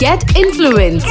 Get influenced.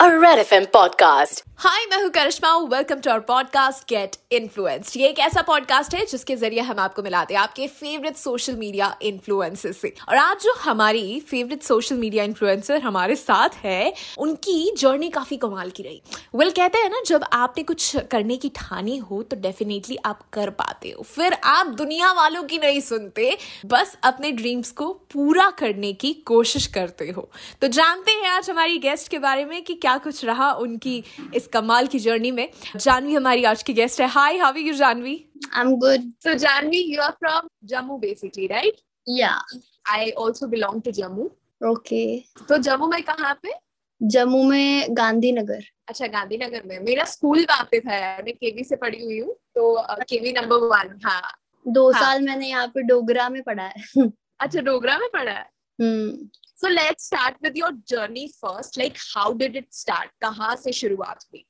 A Red FM podcast. Hi मैं हूँ Karishma. Welcome to our podcast get influenced ये एक ऐसा पॉडकास्ट है जिसके ज़रिए हम आपको मिलाते हैं आपके फेवरेट सोशल मीडिया इन्फ्लुएंसर से। और आज जो हमारी फेवरेट सोशल मीडिया इन्फ्लुएंसर हमारे साथ है उनकी जर्नी काफ़ी कमाल की रही। वेल well, कहते हैं ना जब आपने कुछ करने की ठानी हो तो डेफिनेटली आप कर पाते हो। फिर आप दुनिया वालों की नहीं सुनते बस अपने ड्रीम्स को पूरा करने की कोशिश करते हो। तो जानते हैं आज हमारी गेस्ट के बारे में कि क्या कुछ रहा उनकी इस कमाल की जर्नी में जानवी हमारी आज की गेस्ट है hi how are you Janvi I'm good. So Janvi, you are from Jammu basically, right? Yeah. I also belong to Jammu. Okay. तो जम्मू में कहाँ पे जम्मू में गांधीनगर अच्छा गांधीनगर में मेरा स्कूल वहाँ पे था यार मैं केवी से पढ़ी हुई हूँ तो केवी नंबर वन हाँ दो हाँ. साल मैंने यहाँ पे डोगरा में पढ़ा है अच्छा डोगरा में पढ़ा है हम्म so let's start with your journey first like how did it start कहाँ से शुरुआत हुई?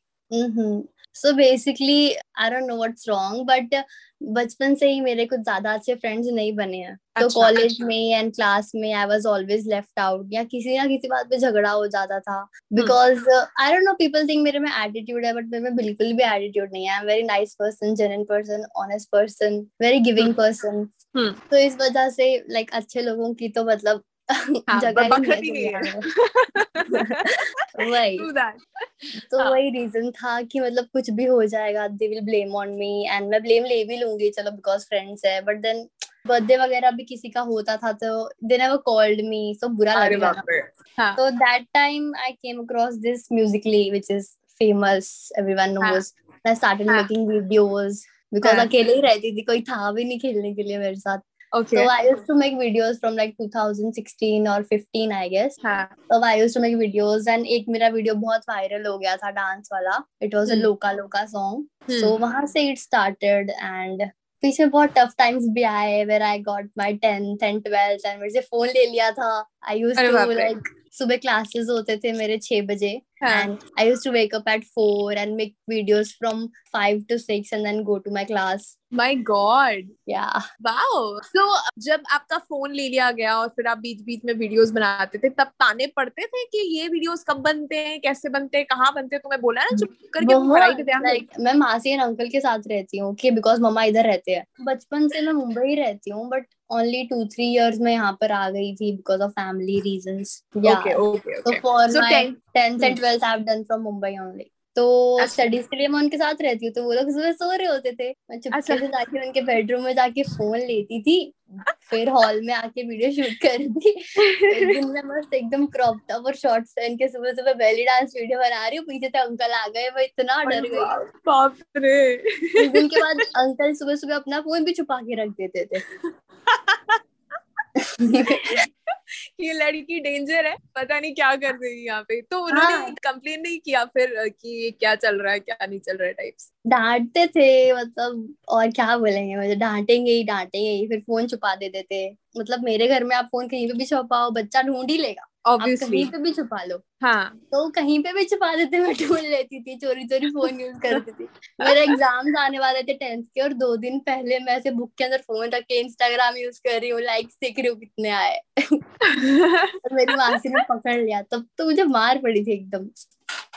So basically I don't know what's wrong but बचपन से ही मेरे कुछ ज़्यादा अच्छे फ्रेंड्स नहीं बने हैं। तो अच्छा, कॉलेज अच्छा। में एंड क्लास में I was always left out या किसी ना किसी बात पे झगड़ा हो जाता था। Because I don't know people think मेरे में एटीट्यूड है बट मेरे में बिल्कुल भी एटीट्यूड नहीं है। I am very nice person genuine person honest person very giving person. तो इस वजह से लाइक अच्छे लोगों की तो मतलब जगह ही नहीं ही है में। वही तो हाँ. वही रीजन था कि मतलब कुछ भी हो जाएगा they will blame on me and मैं ब्लेम ले भी लूँगी चलो बिकॉज़ फ्रेंड्स है बट देन बर्थडे वगैरह भी किसी का होता था तो दे नेवर कॉल्ड मी सो बुरा अरे लगेगा बाप रे हाँ तो that time I came across this Musically which is famous everyone. Knows I started. Making videos because. अकेले ही रहती थी कोई था भी नहीं खेलने के लिए मेरे साथ okay so I used to make videos from like 2016 or 15 I guess. हाँ। तब I used to make videos and एक मेरा वीडियो बहुत वायरल हो गया था डांस वाला. It was a hmm. Loca Loca song हम्म। सो वहाँ से इट स्टार्टेड एंड पीछे बहुत टफ टाइम्स भी आए where I got my 10th and 12th and मेरे से फ़ोन ले लिया था. आई अरे टू। लाइक सुबह क्लासेस होते थे मेरे 6 बजे. And I used to wake up at 4 and make videos from 5 to 6 and then go to my class. My god yeah. Wow so जब आपका फ़ोन ले लिया गया और फिर आप बीच बीच में वीडियोस बनाते थे तब ताने पड़ते थे कि ये वीडियोस कब बनते हैं कैसे बनते हैं कहाँ बनते हैं? तुम्हें बोला ना चुप करके पढ़ाई पे ध्यान लाइक मैं मासी एंड अंकल के साथ रहती हूँ कि बिकॉज़ मम्मा इधर रहते हैं। बचपन से मैं मुंबई रहती हूँ but only two three years में यहाँ पर आ गई थी because of family okay for So my 10th tenth. And twelfth I done from Mumbai only तो अच्छा। स्टडीज़ के लिए मैं उनके साथ रहती हूँ तो वो लोग सुबह सो रहे होते थे। मैं चुपके अच्छा। से जाके उनके बेडरूम में जाके फ़ोन लेती थी फिर हॉल में आके वीडियो शूट करती। एक दिन मैं मस्त एकदम क्रॉप टॉप और शॉर्ट्स पहन के सुबह सुबह बेली डांस वीडियो बना रही हूँ पीछे से अंकल आ गए मैं इतना डर गई। बाप रे। उस दिन के बाद अंकल सुबह सुबह अपना फ़ोन भी छुपा के रख देते थे। ये लड़की डेंजर है पता नहीं क्या कर देगी यहाँ पे। तो उन्होंने हाँ। कंप्लेन नहीं किया फिर कि ये क्या चल रहा है क्या नहीं चल रहा है टाइप्स डांटते थे मतलब और क्या बोलेंगे मुझे डांटेंगे ही डांटेंगे ही फिर फ़ोन छुपा देते। थे मतलब मेरे घर में आप फ़ोन कहीं पे भी छुपाओ बच्चा ढूंढ ही लेगा। ऑब्वियसली कहीं पे भी छुपा लो। हाँ। तो कहीं पे भी छुपा देते मैं ढूंढ लेती थी चोरी चोरी फ़ोन यूज़ करती थी। मेरे एग्ज़ाम्स आने वाले थे टेंथ के और दो दिन पहले मैं ऐसे बुक के अंदर फ़ोन रख के इंस्टाग्राम यूज़ कर रही हूँ लाइक्स देख रही हूँ कितने आए। और मेरी मासी ने पकड़ लिया तब तो मुझे मार पड़ी थी एकदम।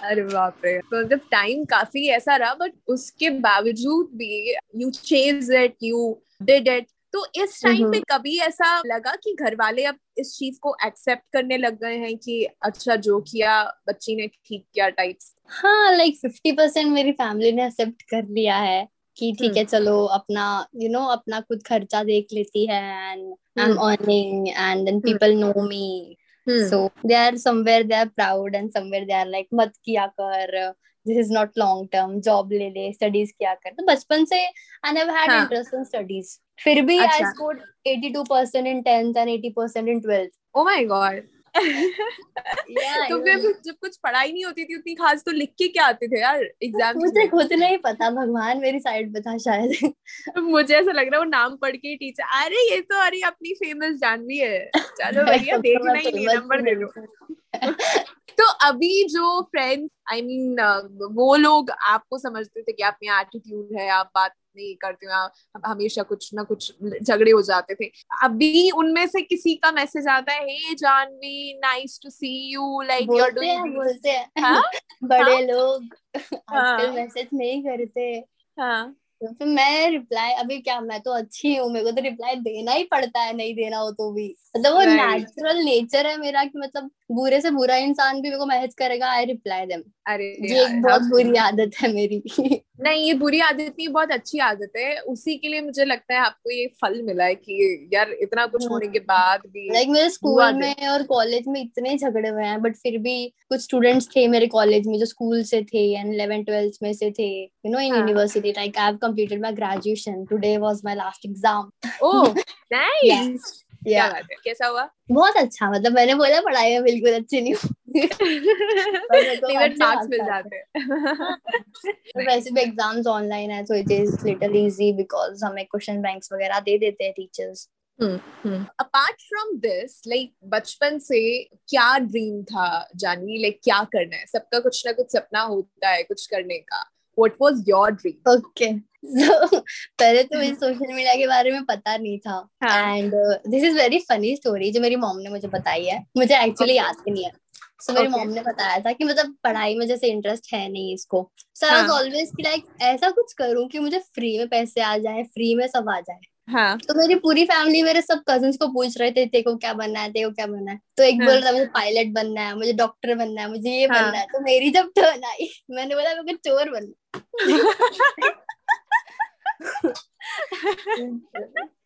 अरे बाप रे। तो जब टाइम काफ़ी ऐसा रहा बट उसके बावजूद भी you chase it you did it तो इस टाइम पे कभी ऐसा लगा कि घर वाले अब इस चीज़ को एक्सेप्ट करने लग गए हैं कि अच्छा जो किया बच्ची ने ठीक किया टाइप्स हाँ लाइक फिफ्टी परसेंट मेरी फैमिली ने एक्सेप्ट कर लिया है कि ठीक है चलो अपना यू नो अपना खुद खर्चा देख लेती है and I am earning and then people know me so they are somewhere they are proud and somewhere they are like मत किया कर this is not long term job ले ले स्टडीज़ किया कर. तो बचपन से आई नेवर हैड हाँ. इंटरेस्ट इन स्टडीज़ फिर भी I. Scored 82% in 10th and 80% in 12th oh my god Yeah, तो फिर. जब कुछ पढ़ाई नहीं होती थी उतनी खास तो लिख के क्या आते थे यार एग्ज़ाम मुझे खुद नहीं पता भगवान मेरी साइड पे था शायद। मुझे ऐसा लग रहा है वो नाम पढ़ के टीचर अरे ये तो अरे अपनी फ़ेमस जानवी है। चलो भैया देखना ही नहीं नंबर दे दो। तो अभी जो फ्रेंड्स आई मीन वो लोग आपको समझते थे कि आप में एटीट्यूड है आप बात नहीं करती हूँ हम- हमेशा कुछ ना कुछ झगड़े हो जाते थे। अभी उनमें से किसी का मैसेज आता है hey Janvi nice to see you like you are बोलते हैं डूइंग बोलते हैं। हाँ? बड़े लोग हाँ। आजकल मैसेज नहीं करते। हाँ। तो फिर मैं रिप्लाई अभी क्या मैं तो अच्छी हूँ मेरे को तो रिप्लाई देना ही पड़ता है नहीं देना हो तो भी। मतलब वो नेचुरल नेचर है मेरा कि मतलब बुरे से बुरा इंसान भी मेरे को मैसेज करेगा आई रिप्लाई देम अरे ये एक बहुत बुरी आदत है मेरी। नहीं ये बुरी आदत नहीं बहुत अच्छी आदत है। उसी के लिए मुझे लगता है आपको ये फल मिला है कि यार इतना कुछ होने के बाद भी लाइक like, मेरे स्कूल में और कॉलेज में इतने झगड़े हुए हैं बट फिर भी कुछ स्टूडेंट्स थे मेरे कॉलेज में जो स्कूल से थे एंड 11 ट्वेल्थ में से थे you know in. University like I have completed my graduation today was my last exam oh nice क्या बात है? कैसा हुआ? बहुत अच्छा मतलब मैंने बोला पढ़ाई में बिल्कुल अच्छी नहीं हूँ। मेरे को नहीं बट अच्छे मार्क्स मिल जाते हैं। तो वैसे भी एग्ज़ाम्स ऑनलाइन है so it is little easy because हमें क्वेश्चन बैंक्स वगैरह दे देते हैं teachers apart from this like बचपन से क्या ड्रीम था जानवी लाइक क्या करना है? सबका कुछ ना कुछ सपना होता है कुछ करने का। What was your dream okay so पहले तो मुझे सोशल मीडिया के बारे में पता नहीं था। And this is very funny story जो मेरी मॉम ने मुझे बताई है। मुझे एक्चुअली याद भी नहीं है। सो मेरी Okay. मॉम ने बताया था कि मतलब पढ़ाई में जैसे इंटरेस्ट है नहीं इसको। So I. वाज ऑलवेज कि लाइक ऐसा कुछ करूँ कि मुझे फ्री में पैसे आ जाए फ्री में सब आ जाए। हाँ। तो मेरी पूरी फैमिली मेरे सब कज़न को पूछ रहे थे को क्या बनना है को क्या बनना है? तो एक हाँ. बोल रहा मुझे पायलट बनना है मुझे डॉक्टर बनना है मुझे ये हाँ. बनना है। तो मेरी जब टर्न आई मैंने बोला मेरे को चोर बनना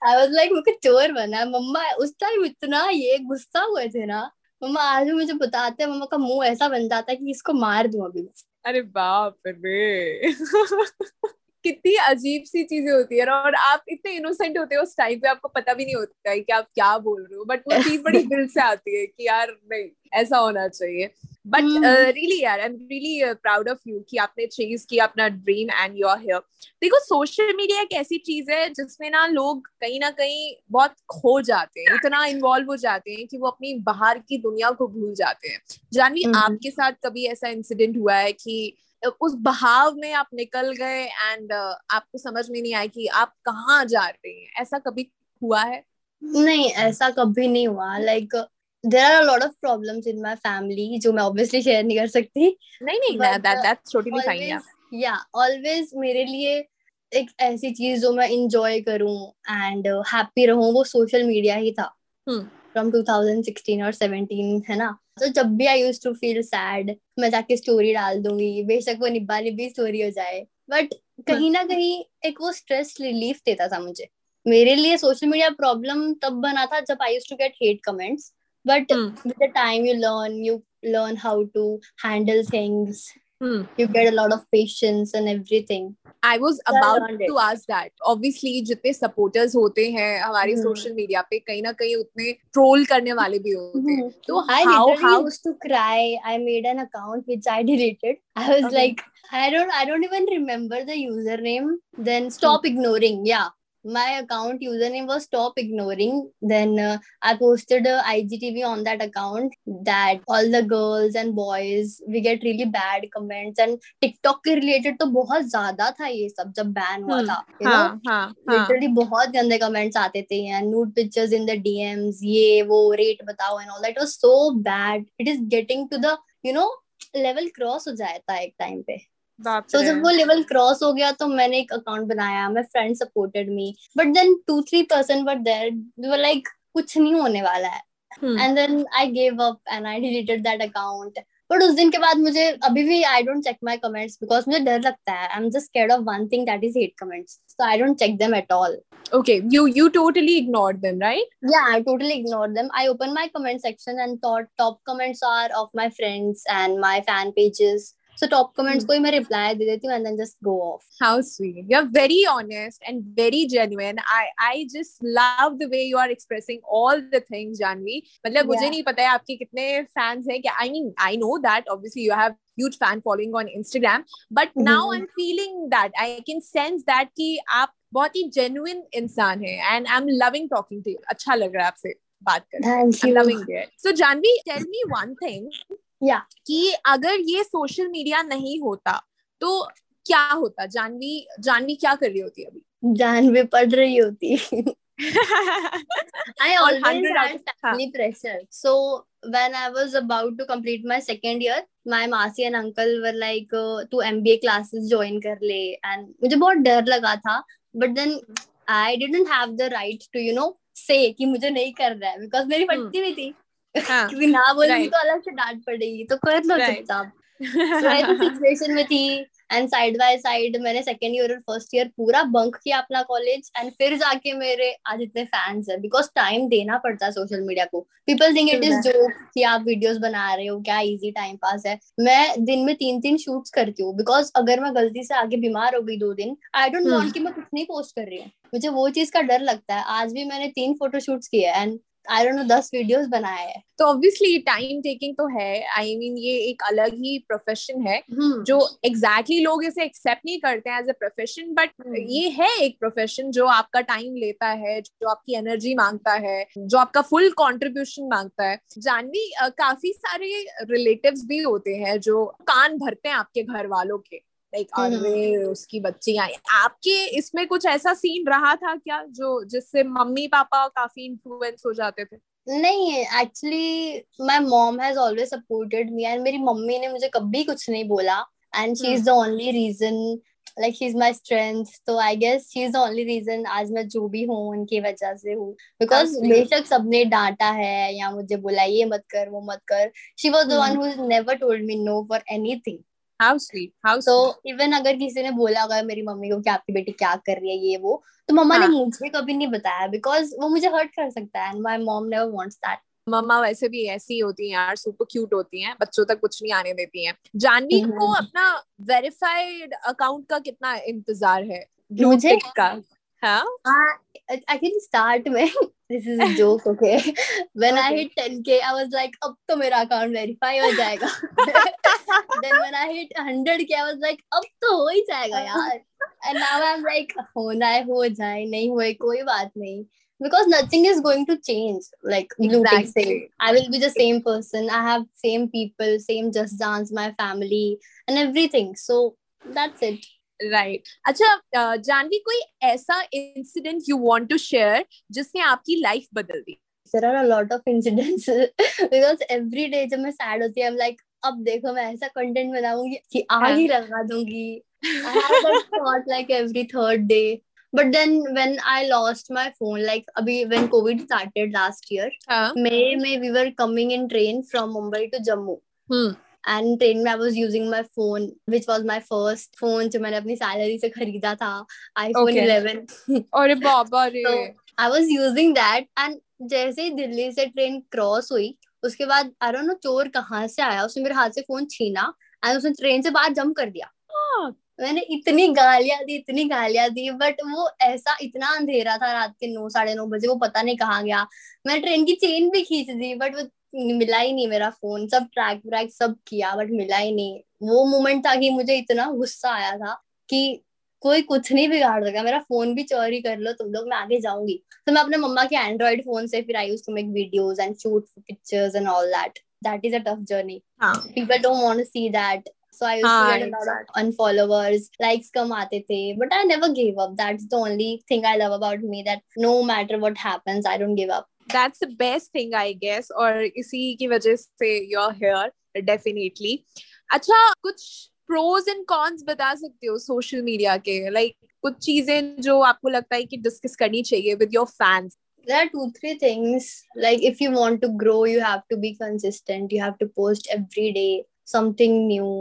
आई वाज लाइक मुझे चोर बना। मम्मा, उस टाइम इतना ये गुस्सा हुए थे ना। मम्मा, आज भी मुझे बताते हैं, मम्मा का मुँह ऐसा बन जाता है कि इसको मार दूँ अभी अरे बाप रे। कितनी अजीब सी चीज़ें होती है और आप इतने इनोसेंट होते हो उस टाइम पे आपको पता भी नहीं होता है कि आप क्या बोल रहे हो बट वो चीज़ बड़ी दिल से आती है कि यार नहीं ऐसा होना चाहिए बट। रियली यार I am really proud of you कि आपने चेज किया अपना ड्रीम एंड योर हियर देखो सोशल मीडिया एक ऐसी चीज़ है जिसमें ना लोग कहीं ना कहीं बहुत खो जाते हैं इतना इन्वॉल्व हो जाते हैं कि वो अपनी बाहर की दुनिया को भूल जाते हैं जानवी हम्म। आपके साथ कभी ऐसा इंसिडेंट हुआ है कि उस बहाव में आप निकल गए एंड आपको समझ में नहीं आया कि आप कहाँ जा रहे हैं। ऐसा कभी हुआ है? नहीं ऐसा कभी नहीं हुआ। Like there are lot of problems in my family जो मैं ऑब्वियसली शेयर नहीं कर सकती। नहीं नहीं दैट दैट्स टोटली फाइन या ऑलवेज मेरे लिए एक ऐसी चीज़ जो मैं इंजॉय करूँ एंड हैप्पी रहूँ वो सोशल मीडिया ही था। हम्म। फ्रॉम 2016 और 17 है ना? तो जब भी I use to feel sad मैं जाके स्टोरी डाल दूँगी बेशक वो निब्बा निब्बी स्टोरी हो जाए। बट कहीं ना कहीं एक वो स्ट्रेस रिलीफ देता था मुझे। मेरे लिए सोशल मीडिया प्रॉब्लम तब बना था जब I use to get hate comments but with the time you learn you learn how to handle handle things hmm you get a lot of patience and everything I was I about learned it. To ask that obviously जितने supporters होते हैं हमारे हम्म। Social media पे कहीं ना कहीं उतने troll करने वाले भी होते हैं तो I how literally how used to cry. I made an account which I deleted. I was Okay. like, I don't, I don't even remember the username. Then stop ignoring. Yeah, My account username was stop ignoring. Then uh, I posted a IGTV on that account that all the girls and boys we get really bad comments and TikTok के related तो बहुत ज़्यादा था ये सब जब ban हुआ हम्म, था. You know? हाँ हाँ हाँ लिटरली बहुत गंदे कमेंट्स आते थे and nude pictures in the DMs ये वो रेट बताओ and all that was so bad it is getting to the you know level cross हो जाता है एक टाइम पे तो जब वो लेवल क्रॉस हो गया तो मैंने एक अकाउंट बनाया my friend supported me but then two three person were there like कुछ नहीं होने वाला है। And then I gave up and I deleted that account but उस दिन के बाद मुझे अभी भी I don't check my comments because मुझे डर लगता है। I am just scared of one thing that is hate comments so I don't check them at all okay you you totally ignored them right? Yeah, I totally ignored them. I opened my comment section and thought top comments are of my friends and my fan pages. So top comments Hmm. को ही मैं reply दे देती हूँ and then just go off. How sweet. You're very honest and very genuine. I I just love the way you are expressing all the things, Janvi. मतलब मुझे Yeah. नहीं पता है आपके कितने fans हैं क्या I mean I know that obviously you have huge fan following on Instagram but mm-hmm. now Mhm. I'm feeling that I can sense that कि आप बहुत ही genuine इंसान हैं and I'm loving talking to you. अच्छा लग रहा है आपसे बात करके. Thank you. I'm loving it. So Janvi, tell me one thing. Yeah. कि अगर ये सोशल मीडिया नहीं होता तो क्या होता जानवी जानवी क्या कर रही होती अभी जानवी पढ़ रही होती I always had family pressure. So when I was about to complete my second year, my masi and uncle were like, uh, "तू MBA classes join कर ले." And मुझे बहुत डर लगा था. But then I didn't have the right to you know say कि मुझे नहीं कर रहा है because मेरी Hmm. फटती हुई थी. हाँ क्योंकि ना बोलेगी तो अलग से डांट पड़ेगी तो कर लो चुपचाप। सिचुएशन में थी एंड साइड बाय साइड मैंने सेकेंड ईयर और फ़र्स्ट ईयर पूरा बंक किया अपना कॉलेज एंड फिर जाके मेरे आज इतने फैंस है बिकॉज़ टाइम देना पड़ता है सोशल मीडिया को। People think it is joke कि आप वीडियोस बना रहे हो क्या इजी टाइम पास है। मैं दिन में तीन तीन शूट्स करती हूँ बिकॉज़ अगर मैं गलती से आगे बीमार हो गई दो दिन आई डोंट. वांट कि मैं कुछ नहीं पोस्ट कर रही हूँ। मुझे वो चीज़ का डर लगता है। आज भी मैंने तीन फ़ोटो शूट्स किए एंड आई डोंट नो दस वीडियोस बनाए हैं तो ऑब्वियसली टाइम टेकिंग तो है आई I मीन mean, ये एक अलग ही प्रोफेशन है hmm. जो एग्जैक्टली exactly लोग इसे एक्सेप्ट नहीं करते हैं एज ए प्रोफेशन बट। ये है एक प्रोफेशन जो आपका टाइम लेता है जो आपकी एनर्जी माँगता है जो आपका फुल कॉन्ट्रीब्यूशन माँगता है जानवी अ, काफ़ी सारे रिलेटिव भी होते हैं जो कान भरते हैं आपके घर वालों के लाइक हम्म। अरे उसकी बच्ची आई आपके इसमें कुछ ऐसा सीन रहा था क्या जो जिससे मम्मी पापा काफ़ी इन्फ्लुएंस हो जाते थे? नहीं actually my mom has always supported me and मेरी मम्मी ने मुझे कभी कुछ नहीं बोला। And she is the only reason like she is my strength तो I guess she is the only reason आज मैं जो भी हूँ उनकी वजह से हूँ। बिकॉज़. बेशक सबने डांटा है या मुझे बोला ये मत कर वो मत कर। She was the one who never told me no for anything how sweet how तो इवन अगर किसी ने बोला अगर मेरी मम्मी को कि आपकी बेटी क्या कर रही है ये वो तो मम्मा ने हाँ. मुझे कभी नहीं बताया बिकॉज़ वो मुझे हर्ट कर सकता है and my mom never wants that मम्मा वैसे भी ऐसी होती हैं यार सुपर क्यूट होती हैं बच्चों तक कुछ नहीं आने देती हैं जानवी हम्म। को अपना वेरीफाइड अकाउंट का कितना इंतज़ार है मुझे? का हाँ? नहीं हुए बात नहीं। Because nothing is going to change like I will be person I have right अच्छा जानवी कोई ऐसा incident you want to share जिसने आपकी लाइफ बदल दी? There are a lot of incidents because every day जब मैं सैड होती हूँ लाइक अब देखो मैं ऐसा कंटेंट बनाऊँगी कि आग ही हाँ। लगा दूँगी। Not like every third day but then when I lost my phone like अभी when covid started last year May में we were coming in train from Mumbai to Jammu and train में I was using my phone which was my first phone जो मैंने अपनी salary से खरीदा था iPhone Okay. 11 अरे बाबा रे। तो I was using that and जैसे ही दिल्ली से ट्रेन क्रॉस हुई उसके बाद आई डोंट नो चोर कहाँ से आया उसने मेरे हाथ से फ़ोन छीना एंड उसने ट्रेन से बाहर जंप कर दिया। हाँ, मैंने इतनी गालियाँ दी इतनी गालियाँ दी बट वो ऐसा इतना अंधेरा था रात के नौ साढ़े नौ बजे वो पता नहीं कहाँ गया। मैंने ट्रेन की चेन भी खींच दी बट वो मिला ही नहीं मेरा फ़ोन सब ट्रैक व्रैक सब किया बट मिला ही नहीं। वो मोमेंट था कि मुझे इतना गुस्सा आया था कि कोई कुछ नहीं बिगाड़ सका। मेरा फ़ोन भी चोरी कर लो तुम लोग मैं आगे जाऊँगी। तो मैं अपने मम्मा के एंड्रॉइड फ़ोन से फिर I to make videos and shoot pictures and all that that is a tough journey people don't want to see that so I to get a lot of unfollowers likes कम आते थे but I never give up that's the only thing I love about me that no matter what happens I don't give up that's the best thing I guess और इसी की वजह से you are here definitely अच्छा कुछ pros and cons बता सकते हो सोशल मीडिया के? लाइक like, कुछ चीज़ें जो आपको लगता है कि डिस्कस करनी चाहिए with your fans there are two three things. Like if you want to grow you have to be consistent. You have to post every day something new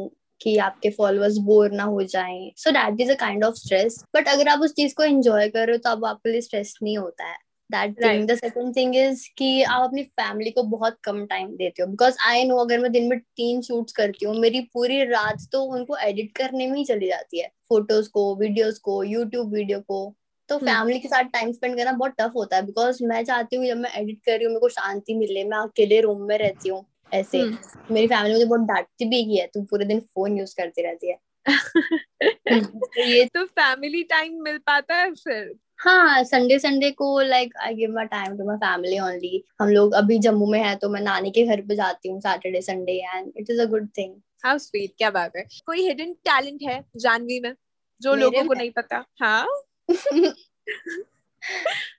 कि आपके फॉलोअर्स बोर ना हो जाएँ. So that is a kind of stress but अगर आप उस चीज़ को enjoy कर तो अब आपके लिए स्ट्रेस नहीं होता है. That thing the second thing is कि आप अपनी फैमिली को बहुत कम टाइम देते हो। बिकॉज़ आई नो अगर मैं दिन में तीन शूट्स करती हूँ मेरी पूरी रात तो उनको एडिट करने में ही चली जाती है। फ़ोटोज़ को वीडियोज़ को यूट्यूब वीडियो को। तो। फैमिली के साथ टाइम स्पेंड करना बहुत टफ होता है। बिकॉज़ मैं चाहती हूँ जब मैं एडिट कर रही हूँ मेरे को शांति मिले मैं अकेले रूम में रहती हूँ ऐसे। हम्म। मेरी फैमिली मुझे बहुत डांटती भी है तू पूरे दिन फ़ोन यूज़ करती रहती है। तो ये तो फैमिली टाइम मिल पाता है फिर? हाँ संडे संडे को like I give my time to my family only हम लोग अभी जम्मू में है तो मैं नानी के घर पे जाती हूँ Saturday Sunday and it is a good thing how sweet क्या बात है। कोई हिडन टैलेंट है जानवी में जो लोगों को नहीं पता? हाँ?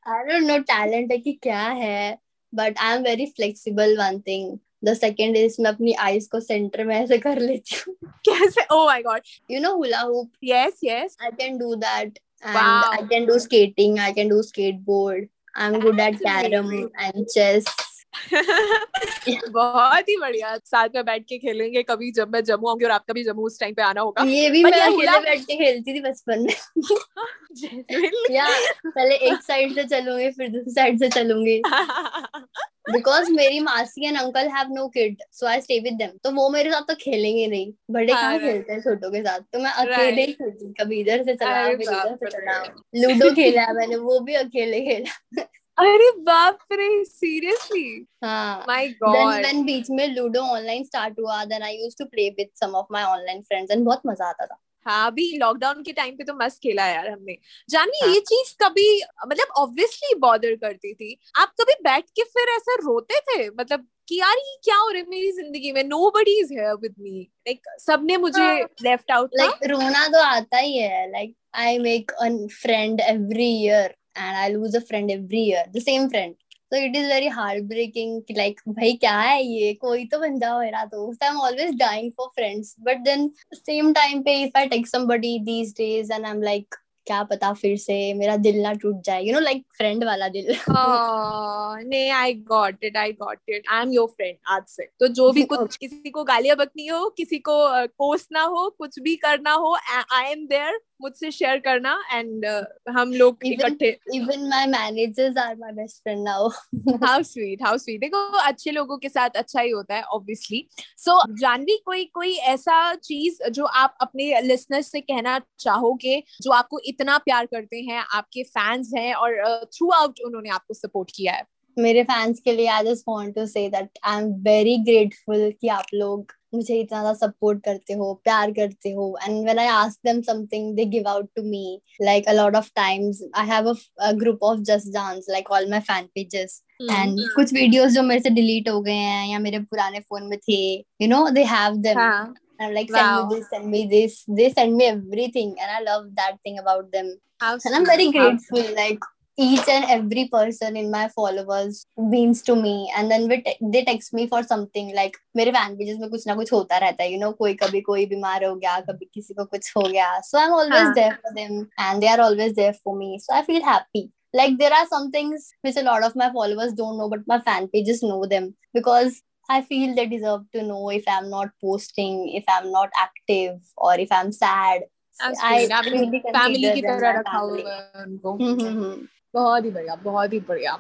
I don't know talent है कि क्या है but I am very flexible one thing. The second is मैं अपनी आईज को सेंटर में ऐसे कर लेती हूँ। कैसे? ओ I God you know hula I can do that I can do skating I can do skateboard I am good at carrom and chess बहुत ही बढ़िया। साथ में बैठ के खेलेंगे कभी जब मैं जम्मू आऊँगी और आपका भी जम्मू उस टाइम पे आना होगा। ये भी मैं अकेले बैठ के खेलती थी बचपन में। या पहले एक साइड से चलूँगी फिर दूसरी साइड से चलूँगी। बिकॉज़ मेरी मासी and uncle have no kid so I stay with them तो वो मेरे साथ तो खेलेंगे नहीं. बड़े हाँ, कहाँ खेलते हैं छोटों के साथ? तो मैं अकेले ही खेलती कभी इधर से चला फिर इधर से चला. लूडो खेला है मैंने वो भी अकेले खेला. अरे बाप रे सीरियसली हाँ. माय देन गॉड व्हेन बीच में लूडो ऑनलाइन स्टार्ट हुआ then I used to play with some of my online friends and बहुत मज़ा आता था. हाँ अभी लॉकडाउन के टाइम पे तो मस्त खेला यार हमने। जानवी हाँ। ये चीज़ कभी मतलब ऑब्वियसली बॉदर करती थी। आप कभी बैठ के फिर ऐसा रोते थे? मतलब कि यार ये क्या हो रहा है मेरी ज़िंदगी में? No buddy is here with me like सबने मुझे। लेफ़्ट आउट like रोना तो आता ही है। Like I make a friend every year and I lose a friend every year. The same friend. So it is very hard breaking like भाई क्या है ये? कोई तो बंदा हो मेरा दोस्त। I am always dying for friends but then same time पे if I take somebody these days and I am like क्या पता फिर से मेरा दिल ना टूट जाए। यू नो लाइक फ्रेंड वाला दिल। हाँ, नहीं I got it I got it I am your friend आज से। तो जो भी कुछ किसी को गालियाँ बकनी हो किसी को कोसना हो कुछ भी करना हो आई एम देयर मुझसे शेयर करना एंड हम लोग इकट्ठे even my managers are my best friend now. How sweet how sweet देखो अच्छे लोगों के साथ अच्छा ही होता है ऑब्वियसली सो जानवी कोई कोई ऐसा चीज़ जो आप अपने लिसनर्स से कहना चाहोगे जो आपको इतना प्यार करते हैं आपके फैंस हैं और थ्रू uh, आउट उन्होंने आपको सपोर्ट किया है? मेरे फैंस के लिए I just want to say that I am very grateful कि आप लोग मुझे इतना ज़्यादा सपोर्ट करते हो प्यार करते हो and when I ask them something they give out to me like a lot of times I have a group of just dance like all my fan pages and कुछ वीडियोस जो मेरे से delete हो गए हैं या मेरे पुराने फ़ोन में थे you know they have them I'm like send Wow. me this send me this. They send me everything and I love that thing about them. How and I'm very grateful like each and every person in my followers means to me and then we te- they text me for something like मेरे fan pages में कुछ ना कुछ होता रहता है you know कोई कभी कोई बीमार हो गया कभी किसी को कुछ हो गया so I'm always हाँ. there for them and they are always there for me so I feel happy like there are some things which a lot of my followers don't know but my fan pages know them because I feel they deserve to know if I'm not posting, if I'm not active, or if I'm sad. how I sweet. आपने really family consider की them तरह my रखा family. हुआ है उनको हम्म, हम्म, हम्म. बहुत ही बढ़िया बहुत ही बढ़िया।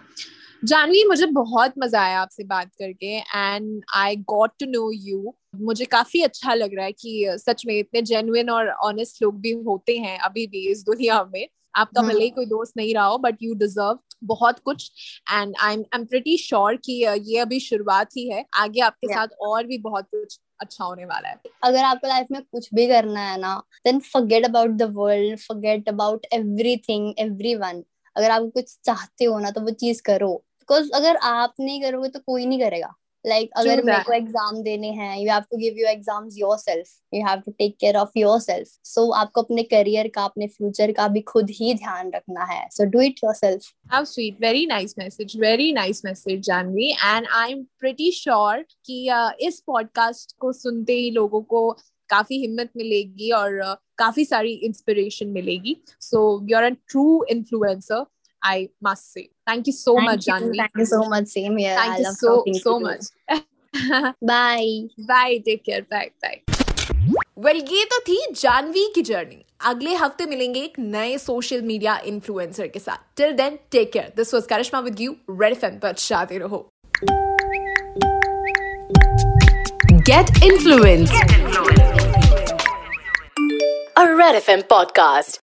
जानवी मुझे बहुत मज़ा आया आपसे बात करके and I got to know you मुझे काफ़ी अच्छा लग रहा है कि सच में इतने जेन्युइन और ऑनेस्ट लोग भी होते हैं अभी भी इस दुनिया में। आपका हम्म। भले ही कोई दोस्त नहीं रहा हो बट यू डिजर्व बहुत कुछ। And I am I am pretty sure कि ये अभी शुरुआत ही है। आगे आपके Yeah. साथ और भी बहुत कुछ अच्छा होने वाला है। अगर आपको लाइफ में कुछ भी करना है ना then forget about the world forget about everything everyone अगर आप कुछ चाहते हो ना तो वो चीज़ करो। बिकॉज़ अगर आप नहीं करोगे तो कोई नहीं करेगा। लाइक like, अगर मेरे को एग्ज़ाम देने हैं you have to give your exams yourself you have to take care of yourself so आपको अपने करियर का अपने फ्यूचर का भी खुद ही ध्यान रखना है। So do it yourself How sweet. Very nice message. Very nice message, Janvi. And I'm pretty sure कि uh, इस पॉडकास्ट को सुनते ही लोगों को काफ़ी हिम्मत मिलेगी और uh, काफ़ी सारी इंस्पिरेशन मिलेगी। So you are a true influencer I must say thank you so much Janhvi thank you so much same here you love so so much bye bye take care bye bye well ये तो थी जानवी की journey अगले हफ़्ते मिलेंगे एक नए social media influencer के साथ. Till then take care this was Karishma with you Red FM पर जाते रहो. Get influenced. A Red FM podcast.